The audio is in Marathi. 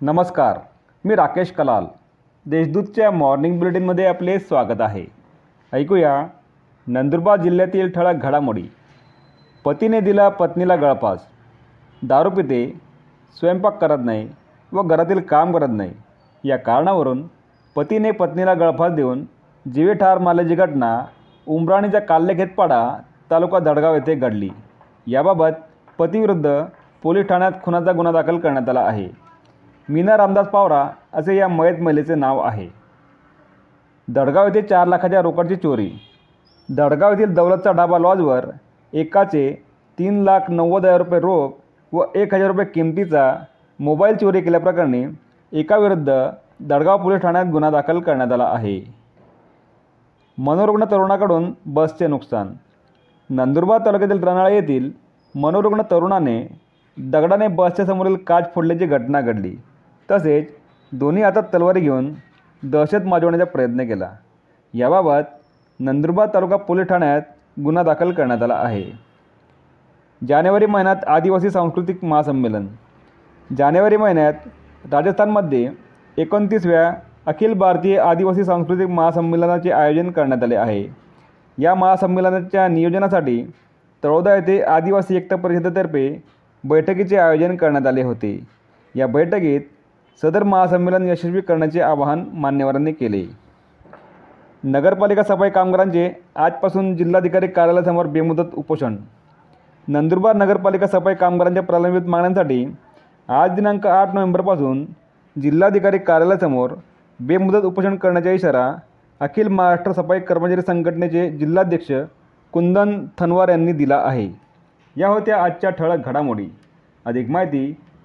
नमस्कार मी राकेश कलाल. देशदूतच्या मॉर्निंग बुलेटिनमध्ये आपले स्वागत आहे. ऐकूया नंदुरबार जिल्ह्यातील ठळक घडामोडी. पतीने दिला पत्नीला गळफास. दारू पिते स्वयंपाक करत नाही व घरातील काम करत नाही. या कारणावरून पतीने पत्नीला गळफास देऊन जीवे ठार मारल्याची घटना उमराणीच्या काल्लेखेतपाडा तालुका दडगाव येथे घडली. याबाबत पतीविरुद्ध पोलीस ठाण्यात खुनाचा गुन्हा दाखल करण्यात आला आहे. मीना रामदास पावरा असे या मयत महिलेचे नाव आहे. दडगाव येथे चार लाखाच्या रोकडची चोरी. दडगाव येथील दौलतचा ढाबा लॉजवर एकाचे तीन लाख नव्वद हजार रुपये रोख व एक हजार रुपये किमतीचा मोबाईल चोरी केल्याप्रकरणी एकाविरुद्ध दडगाव पोलीस ठाण्यात गुन्हा दाखल करण्यात आला आहे. मनोरुग्ण तरुणाकडून बसचे नुकसान. नंदुरबार तालुक्यातील रनाळा येथील मनोरुग्ण तरुणाने दगडाने बसच्या समोरील काच फोडल्याची घटना घडली. तसेच दोन्ही हातात तलवारी घेऊन दहशत माजवण्याचा प्रयत्न केला. याबाबत नंदुरबार तालुका पोलीस ठाण्यात गुन्हा दाखल करण्यात आला आहे. जानेवारी महिन्यात आदिवासी सांस्कृतिक महासंमेलन. जानेवारी महिन्यात राजस्थानमध्ये एकोणतीसव्या अखिल भारतीय आदिवासी सांस्कृतिक महासंमेलनाचे आयोजन करण्यात आले आहे. या महासंमेलनाच्या नियोजनासाठी तळोदा येथे आदिवासी एकता परिषदेतर्फे बैठकीचे आयोजन करण्यात आले होते. या बैठकीत सदर महासंमेलन यशस्वी करण्याचे आवाहन मान्यवरांनी केले. नगरपालिका सफाई कामगारांचे आजपासून जिल्हाधिकारी कार्यालयासमोर बेमुदत उपोषण. नंदुरबार नगरपालिका सफाई कामगारांच्या प्रलंबित मागण्यांसाठी आज दिनांक आठ नोव्हेंबरपासून जिल्हाधिकारी कार्यालयासमोर बेमुदत उपोषण करण्याचा इशारा अखिल महाराष्ट्र सफाई कर्मचारी संघटनेचे जिल्हाध्यक्ष कुंदन थनवार यांनी दिला आहे. या होत्या आजच्या ठळक घडामोडी. अधिक माहिती